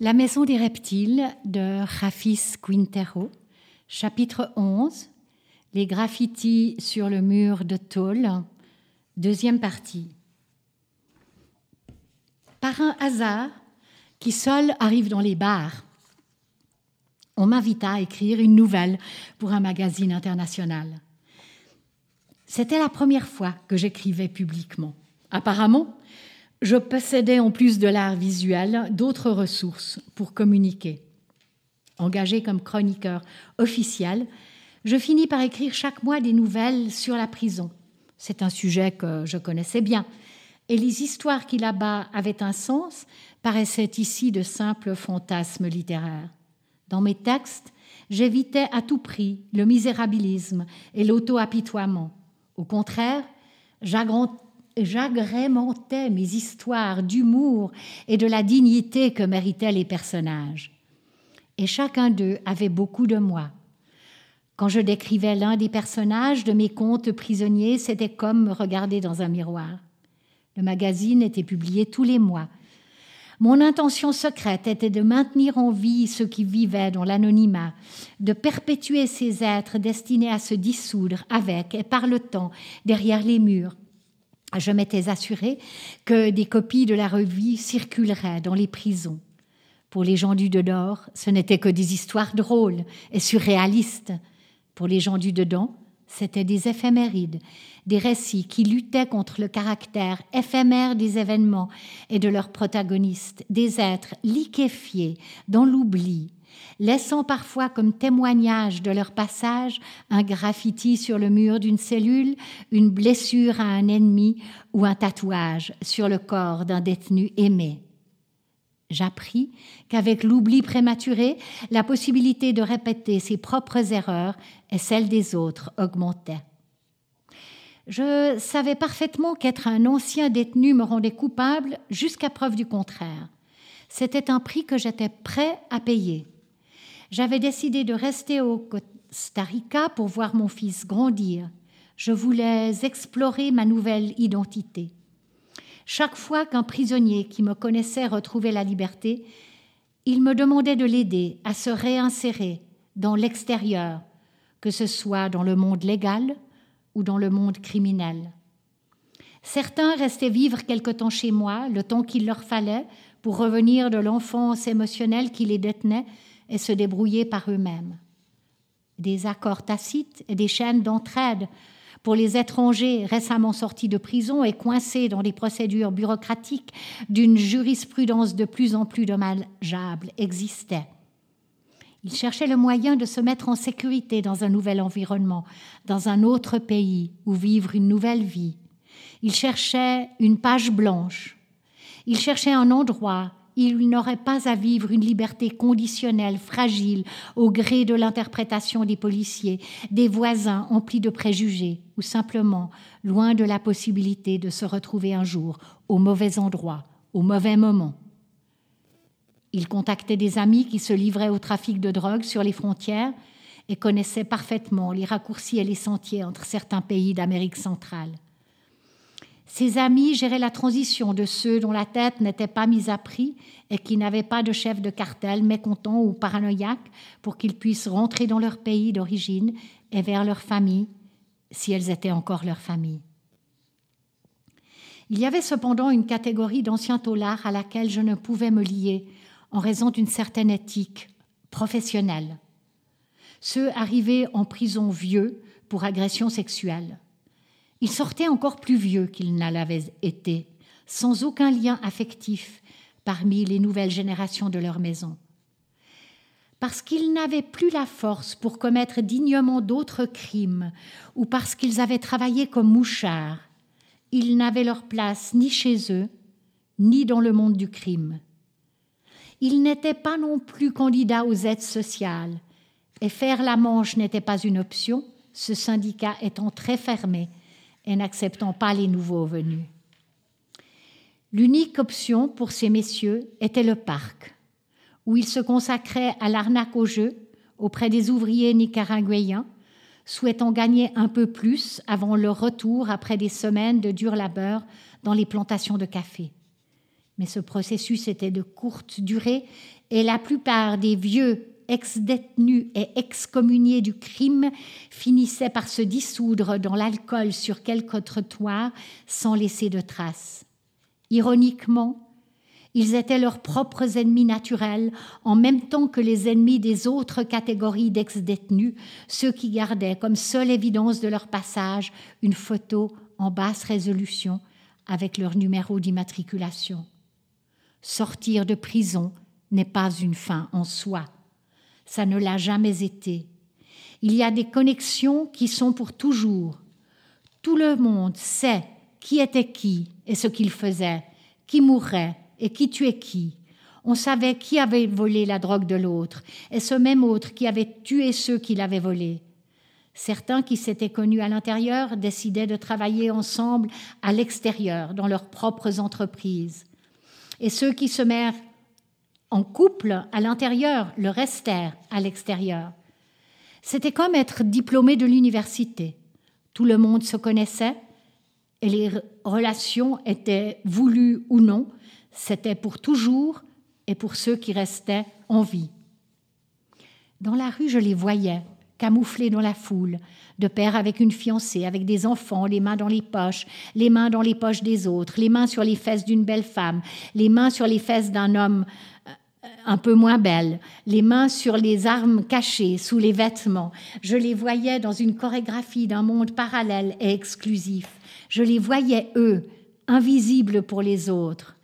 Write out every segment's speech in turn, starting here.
La maison des reptiles de Rafis Quintero, chapitre 11, les graffitis sur le mur de tôle, deuxième partie. Par un hasard qui seul arrive dans les bars, on m'invita à écrire une nouvelle pour un magazine international. C'était la première fois que j'écrivais publiquement. Apparemment, je possédais en plus de l'art visuel d'autres ressources pour communiquer. Engagé comme chroniqueur officiel, je finis par écrire chaque mois des nouvelles sur la prison. C'est un sujet que je connaissais bien, et les histoires qui là-bas avaient un sens paraissaient ici de simples fantasmes littéraires. Dans mes textes, j'évitais à tout prix le misérabilisme et l'auto-apitoiement. Au contraire, j'agrémentais mes histoires d'humour et de la dignité que méritaient les personnages. Et chacun d'eux avait beaucoup de moi. Quand je décrivais l'un des personnages de mes contes prisonniers, c'était comme me regarder dans un miroir. Le magazine était publié tous les mois. Mon intention secrète était de maintenir en vie ceux qui vivaient dans l'anonymat, de perpétuer ces êtres destinés à se dissoudre avec et par le temps derrière les murs, je m'étais assuré que des copies de la revue circuleraient dans les prisons. Pour les gens du dehors, ce n'était que des histoires drôles et surréalistes. Pour les gens du dedans, c'étaient des éphémérides, des récits qui luttaient contre le caractère éphémère des événements et de leurs protagonistes, des êtres liquéfiés dans l'oubli, laissant parfois comme témoignage de leur passage un graffiti sur le mur d'une cellule, une blessure à un ennemi ou un tatouage sur le corps d'un détenu aimé. J'appris qu'avec l'oubli prématuré, la possibilité de répéter ses propres erreurs et celles des autres augmentait. Je savais parfaitement qu'être un ancien détenu me rendait coupable jusqu'à preuve du contraire. C'était un prix que j'étais prêt à payer j'avais décidé de rester au Costa Rica pour voir mon fils grandir. Je voulais explorer ma nouvelle identité. Chaque fois qu'un prisonnier qui me connaissait retrouvait la liberté, il me demandait de l'aider à se réinsérer dans l'extérieur, que ce soit dans le monde légal ou dans le monde criminel. Certains restaient vivre quelque temps chez moi, le temps qu'il leur fallait pour revenir de l'enfance émotionnelle qui les détenait et se débrouiller par eux-mêmes. Des accords tacites et des chaînes d'entraide pour les étrangers récemment sortis de prison et coincés dans des procédures bureaucratiques d'une jurisprudence de plus en plus dommageable existaient. Ils cherchaient le moyen de se mettre en sécurité dans un nouvel environnement, dans un autre pays où vivre une nouvelle vie. Ils cherchaient une page blanche. Ils cherchaient un endroit il n'aurait pas à vivre une liberté conditionnelle, fragile, au gré de l'interprétation des policiers, des voisins emplis de préjugés, ou simplement loin de la possibilité de se retrouver un jour au mauvais endroit, au mauvais moment. Il contactait des amis qui se livraient au trafic de drogue sur les frontières et connaissaient parfaitement les raccourcis et les sentiers entre certains pays d'Amérique centrale. Ses amis géraient la transition de ceux dont la tête n'était pas mise à prix et qui n'avaient pas de chef de cartel mécontent ou paranoïaque pour qu'ils puissent rentrer dans leur pays d'origine et vers leur famille, si elles étaient encore leur famille. Il y avait cependant une catégorie d'anciens taulards à laquelle je ne pouvais me lier en raison d'une certaine éthique professionnelle. Ceux arrivés en prison vieux pour agression sexuelle il sortait encore plus vieux qu'il ne l'avait été, sans aucun lien affectif parmi les nouvelles générations de leur maison. Parce qu'ils n'avaient plus la force pour commettre dignement d'autres crimes, ou parce qu'ils avaient travaillé comme mouchards, ils n'avaient leur place ni chez eux, ni dans le monde du crime. Ils n'étaient pas non plus candidats aux aides sociales, et faire la manche n'était pas une option, ce syndicat étant très fermé et n'acceptant pas les nouveaux venus. L'unique option pour ces messieurs était le parc, où ils se consacraient à l'arnaque au jeu auprès des ouvriers nicaraguayens, souhaitant gagner un peu plus avant leur retour après des semaines de dur labeur dans les plantations de café. Mais ce processus était de courte durée et la plupart des vieux ex-détenus et excommuniés du crime finissaient par se dissoudre dans l'alcool sur quelque trottoir sans laisser de traces. Ironiquement, ils étaient leurs propres ennemis naturels, en même temps que les ennemis des autres catégories d'ex-détenus, ceux qui gardaient comme seule évidence de leur passage une photo en basse résolution avec leur numéro d'immatriculation. Sortir de prison n'est pas une fin en soi. Ça ne l'a jamais été. Il y a des connexions qui sont pour toujours. Tout le monde sait qui était qui et ce qu'il faisait, qui mourrait et qui tuait qui. On savait qui avait volé la drogue de l'autre et ce même autre qui avait tué ceux qui l'avaient volé. Certains qui s'étaient connus à l'intérieur décidaient de travailler ensemble à l'extérieur, dans leurs propres entreprises. Et ceux qui se en couple à l'intérieur le restèrent à l'extérieur. C'était comme être diplômé de l'université. Tout le monde se connaissait et les relations étaient voulues ou non, c'était pour toujours et pour ceux qui restaient en vie. Dans la rue, je les voyais, camouflés dans la foule, de père avec une fiancée, avec des enfants, les mains dans les poches, les mains dans les poches des autres, les mains sur les fesses d'une belle femme, les mains sur les fesses d'un homme un peu moins belle, les mains sur les armes cachées sous les vêtements. Je les voyais dans une chorégraphie d'un monde parallèle et exclusif. Je les voyais, eux, invisibles pour les autres.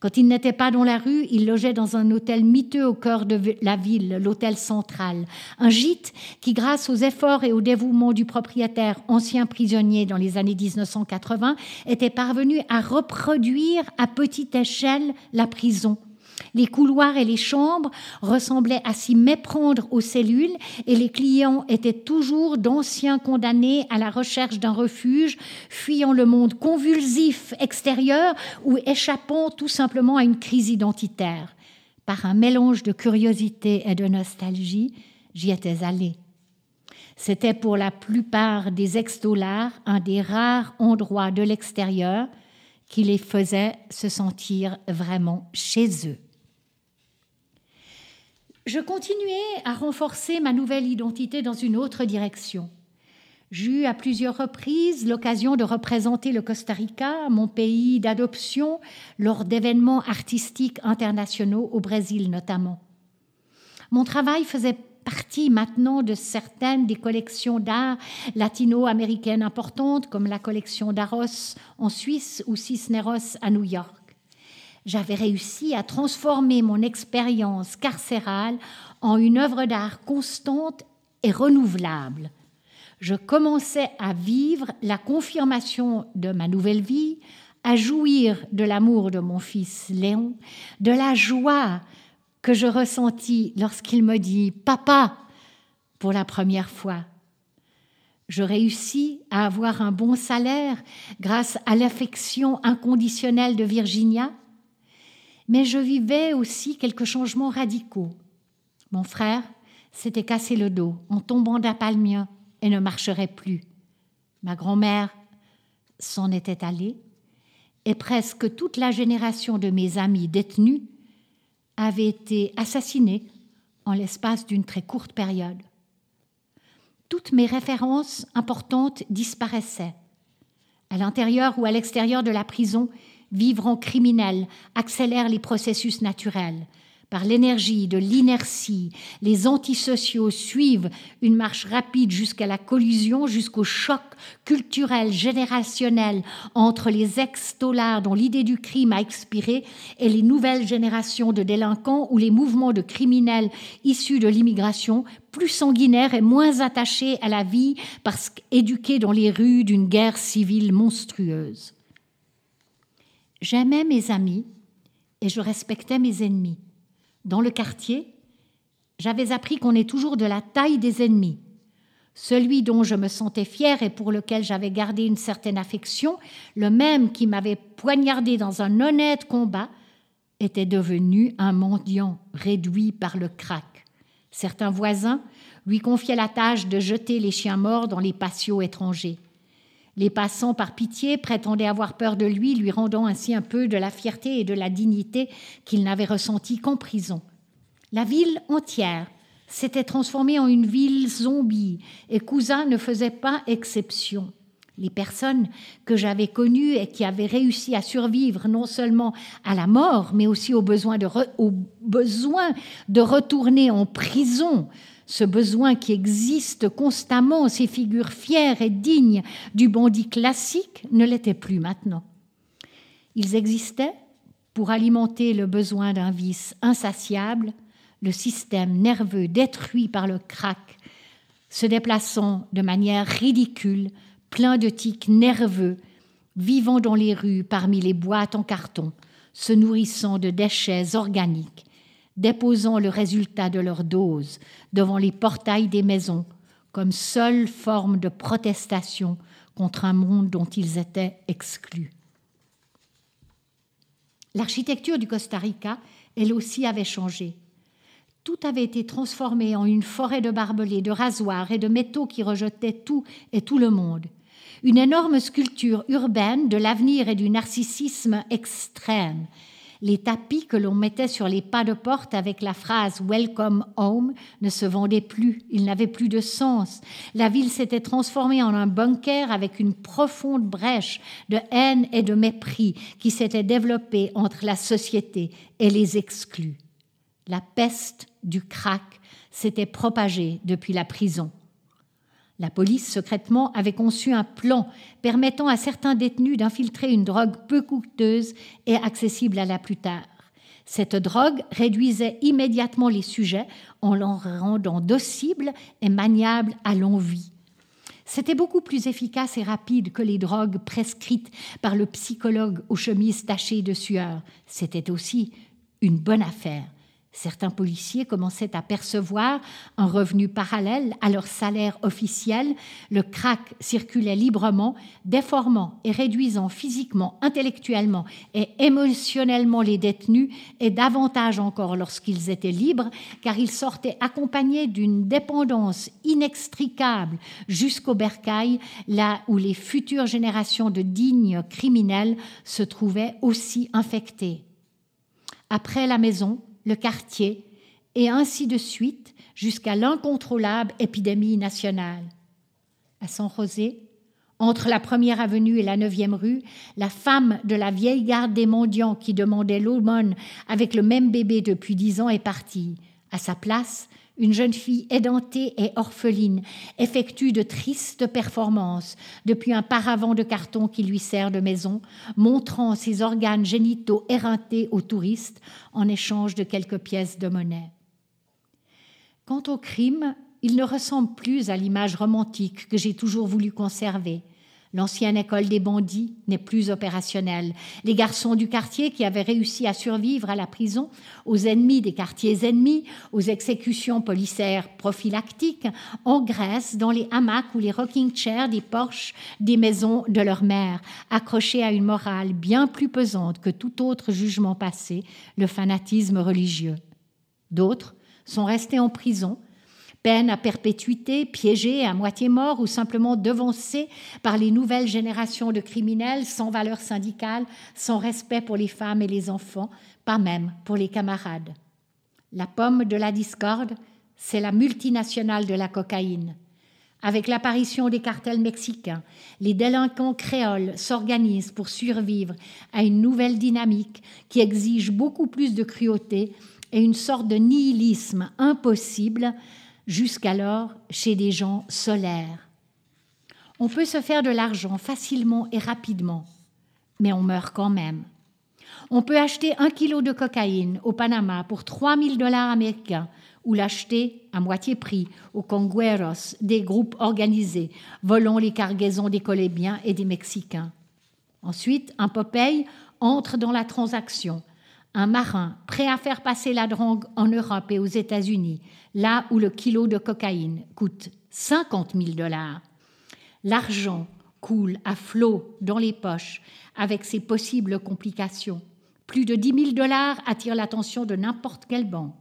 Quand ils n'étaient pas dans la rue, ils logeaient dans un hôtel miteux au cœur de la ville, l'hôtel central. Un gîte qui, grâce aux efforts et au dévouement du propriétaire, ancien prisonnier dans les années 1980, était parvenu à reproduire à petite échelle la prison les couloirs et les chambres ressemblaient à s'y méprendre aux cellules et les clients étaient toujours d'anciens condamnés à la recherche d'un refuge, fuyant le monde convulsif extérieur ou échappant tout simplement à une crise identitaire. Par un mélange de curiosité et de nostalgie, j'y étais allée. C'était pour la plupart des ex-dollars un des rares endroits de l'extérieur qui les faisait se sentir vraiment chez eux. Je continuais à renforcer ma nouvelle identité dans une autre direction. J'eus à plusieurs reprises l'occasion de représenter le Costa Rica, mon pays d'adoption, lors d'événements artistiques internationaux, au Brésil notamment. Mon travail faisait partie maintenant de certaines des collections d'art latino-américaines importantes, comme la collection d'Aros en Suisse ou Cisneros à New York j'avais réussi à transformer mon expérience carcérale en une œuvre d'art constante et renouvelable. Je commençais à vivre la confirmation de ma nouvelle vie, à jouir de l'amour de mon fils Léon, de la joie que je ressentis lorsqu'il me dit Papa pour la première fois. Je réussis à avoir un bon salaire grâce à l'affection inconditionnelle de Virginia mais je vivais aussi quelques changements radicaux. Mon frère s'était cassé le dos en tombant d'un palmier et ne marcherait plus. Ma grand-mère s'en était allée et presque toute la génération de mes amis détenus avait été assassinée en l'espace d'une très courte période. Toutes mes références importantes disparaissaient. À l'intérieur ou à l'extérieur de la prison, vivre en criminel accélère les processus naturels. Par l'énergie de l'inertie, les antisociaux suivent une marche rapide jusqu'à la collusion, jusqu'au choc culturel générationnel entre les ex-tollards dont l'idée du crime a expiré et les nouvelles générations de délinquants ou les mouvements de criminels issus de l'immigration, plus sanguinaires et moins attachés à la vie parce qu'éduqués dans les rues d'une guerre civile monstrueuse. J'aimais mes amis et je respectais mes ennemis. Dans le quartier, j'avais appris qu'on est toujours de la taille des ennemis. Celui dont je me sentais fier et pour lequel j'avais gardé une certaine affection, le même qui m'avait poignardé dans un honnête combat, était devenu un mendiant réduit par le crack. Certains voisins lui confiaient la tâche de jeter les chiens morts dans les patios étrangers. Les passants, par pitié, prétendaient avoir peur de lui, lui rendant ainsi un peu de la fierté et de la dignité qu'il n'avait ressentie qu'en prison. La ville entière s'était transformée en une ville zombie, et Cousin ne faisait pas exception. Les personnes que j'avais connues et qui avaient réussi à survivre non seulement à la mort, mais aussi au besoin de, au besoin de retourner en prison, ce besoin qui existe constamment, ces figures fières et dignes du bandit classique, ne l'étaient plus maintenant. Ils existaient pour alimenter le besoin d'un vice insatiable, le système nerveux détruit par le crack, se déplaçant de manière ridicule, plein de tics nerveux, vivant dans les rues parmi les boîtes en carton, se nourrissant de déchets organiques, déposant le résultat de leur dose devant les portails des maisons comme seule forme de protestation contre un monde dont ils étaient exclus. L'architecture du Costa Rica, elle aussi, avait changé. Tout avait été transformé en une forêt de barbelés, de rasoirs et de métaux qui rejetaient tout et tout le monde. Une énorme sculpture urbaine de l'avenir et du narcissisme extrême, les tapis que l'on mettait sur les pas de porte avec la phrase Welcome home ne se vendaient plus, ils n'avaient plus de sens. La ville s'était transformée en un bunker avec une profonde brèche de haine et de mépris qui s'était développée entre la société et les exclus. La peste du crack s'était propagée depuis la prison. La police, secrètement, avait conçu un plan permettant à certains détenus d'infiltrer une drogue peu coûteuse et accessible à la plus tard. Cette drogue réduisait immédiatement les sujets en les rendant docibles et maniables à l'envie. C'était beaucoup plus efficace et rapide que les drogues prescrites par le psychologue aux chemises tachées de sueur. C'était aussi une bonne affaire. Certains policiers commençaient à percevoir un revenu parallèle à leur salaire officiel. Le crack circulait librement, déformant et réduisant physiquement, intellectuellement et émotionnellement les détenus, et davantage encore lorsqu'ils étaient libres, car ils sortaient accompagnés d'une dépendance inextricable jusqu'au bercail, là où les futures générations de dignes criminels se trouvaient aussi infectées. Après la maison, le quartier, et ainsi de suite jusqu'à l'incontrôlable épidémie nationale. À San José, entre la première avenue et la neuvième rue, la femme de la vieille garde des mendiants qui demandait l'aumône avec le même bébé depuis dix ans est partie. À sa place, une jeune fille édentée et orpheline effectue de tristes performances depuis un paravent de carton qui lui sert de maison, montrant ses organes génitaux éreintés aux touristes en échange de quelques pièces de monnaie. Quant au crime, il ne ressemble plus à l'image romantique que j'ai toujours voulu conserver. L'ancienne école des bandits n'est plus opérationnelle. Les garçons du quartier qui avaient réussi à survivre à la prison, aux ennemis des quartiers ennemis, aux exécutions policières prophylactiques, engraissent dans les hamacs ou les rocking chairs des porches des maisons de leur mère, accrochés à une morale bien plus pesante que tout autre jugement passé, le fanatisme religieux. D'autres sont restés en prison peine à perpétuité, piégés à moitié morts ou simplement devancés par les nouvelles générations de criminels sans valeur syndicale, sans respect pour les femmes et les enfants, pas même pour les camarades. La pomme de la discorde, c'est la multinationale de la cocaïne. Avec l'apparition des cartels mexicains, les délinquants créoles s'organisent pour survivre à une nouvelle dynamique qui exige beaucoup plus de cruauté et une sorte de nihilisme impossible jusqu'alors chez des gens solaires. On peut se faire de l'argent facilement et rapidement, mais on meurt quand même. On peut acheter un kilo de cocaïne au Panama pour 3000 dollars américains ou l'acheter à moitié prix aux congueros des groupes organisés volant les cargaisons des Colombiens et des Mexicains. Ensuite, un Popeye entre dans la transaction un marin prêt à faire passer la drogue en Europe et aux États-Unis, là où le kilo de cocaïne coûte 50 000 dollars. L'argent coule à flot dans les poches avec ses possibles complications. Plus de 10 000 dollars attirent l'attention de n'importe quelle banque.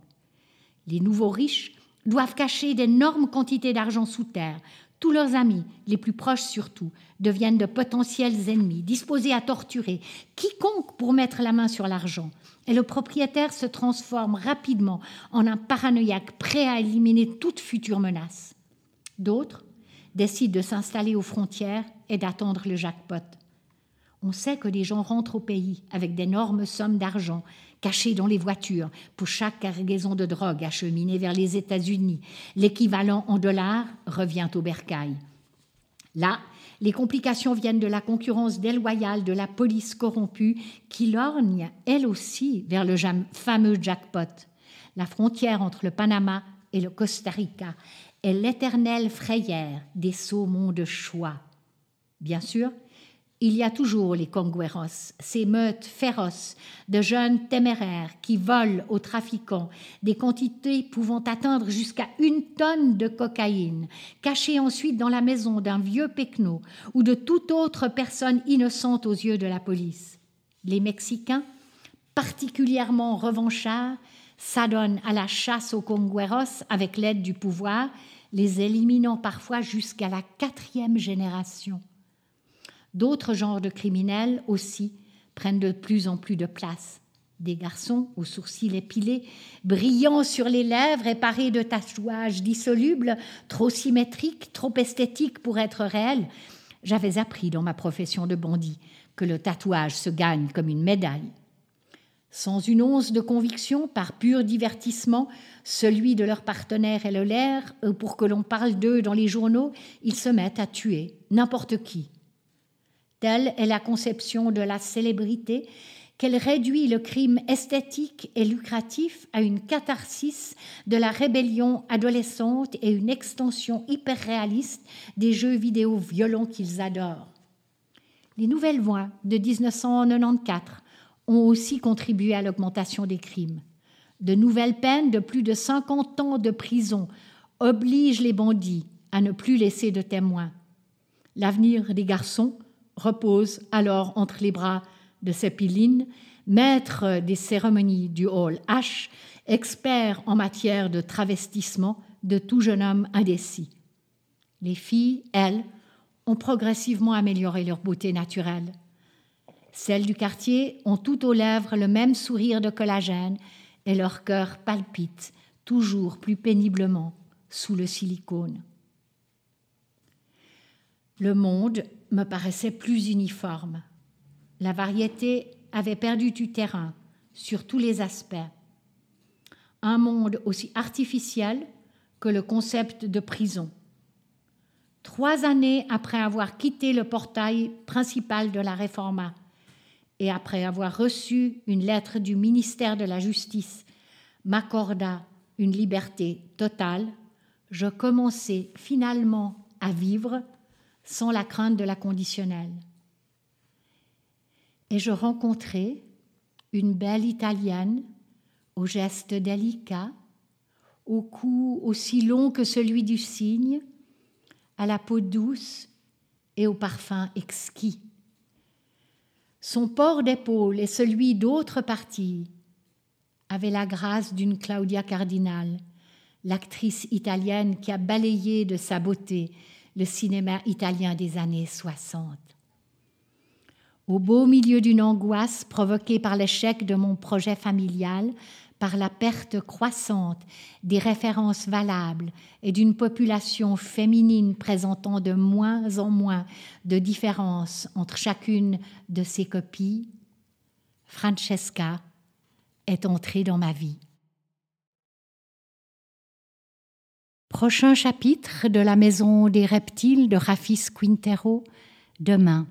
Les nouveaux riches doivent cacher d'énormes quantités d'argent sous terre, Tous leurs amis, les plus proches surtout, deviennent de potentiels ennemis, disposés à torturer quiconque pour mettre la main sur l'argent. Et le propriétaire se transforme rapidement en un paranoïaque prêt à éliminer toute future menace. D'autres décident de s'installer aux frontières et d'attendre le jackpot. On sait que les gens rentrent au pays avec d'énormes sommes d'argent cachées dans les voitures pour chaque cargaison de drogue acheminée vers les États-Unis. L'équivalent en dollars revient au bercail. Là, les complications viennent de la concurrence déloyale de la police corrompue qui lorgne, elle aussi, vers le fameux jackpot. La frontière entre le Panama et le Costa Rica est l'éternelle frayère des saumons de choix. Bien sûr, il y a toujours les congueros, ces meutes féroces de jeunes téméraires qui volent aux trafiquants des quantités pouvant atteindre jusqu'à une tonne de cocaïne, cachée ensuite dans la maison d'un vieux pecno ou de toute autre personne innocente aux yeux de la police. Les Mexicains, particulièrement revanchards, s'adonnent à la chasse aux congueros avec l'aide du pouvoir, les éliminant parfois jusqu'à la quatrième génération. D'autres genres de criminels aussi prennent de plus en plus de place. Des garçons aux sourcils épilés, brillants sur les lèvres et parés de tatouages dissolubles, trop symétriques, trop esthétiques pour être réels. J'avais appris dans ma profession de bandit que le tatouage se gagne comme une médaille. Sans une once de conviction, par pur divertissement, celui de leur partenaire et le l'air, pour que l'on parle d'eux dans les journaux, ils se mettent à tuer n'importe qui, Telle est la conception de la célébrité qu'elle réduit le crime esthétique et lucratif à une catharsis de la rébellion adolescente et une extension hyper réaliste des jeux vidéo violents qu'ils adorent. Les nouvelles voies de 1994 ont aussi contribué à l'augmentation des crimes. De nouvelles peines de plus de 50 ans de prison obligent les bandits à ne plus laisser de témoins. L'avenir des garçons repose alors entre les bras de Sepiline, maître des cérémonies du Hall H, expert en matière de travestissement de tout jeune homme indécis. Les filles, elles, ont progressivement amélioré leur beauté naturelle. Celles du quartier ont tout aux lèvres le même sourire de collagène et leur cœur palpite toujours plus péniblement sous le silicone. Le monde me paraissait plus uniforme. La variété avait perdu du terrain sur tous les aspects. Un monde aussi artificiel que le concept de prison. Trois années après avoir quitté le portail principal de la Réforma et après avoir reçu une lettre du ministère de la Justice m'accorda une liberté totale, je commençais finalement à vivre sans la crainte de la conditionnelle. Et je rencontrai une belle Italienne aux gestes délicats, au cou aussi long que celui du cygne, à la peau douce et au parfum exquis. Son port d'épaule et celui d'autres parties avaient la grâce d'une Claudia Cardinal, l'actrice italienne qui a balayé de sa beauté le cinéma italien des années 60. Au beau milieu d'une angoisse provoquée par l'échec de mon projet familial, par la perte croissante des références valables et d'une population féminine présentant de moins en moins de différences entre chacune de ses copies, Francesca est entrée dans ma vie. Prochain chapitre de la maison des reptiles de Rafis Quintero, demain.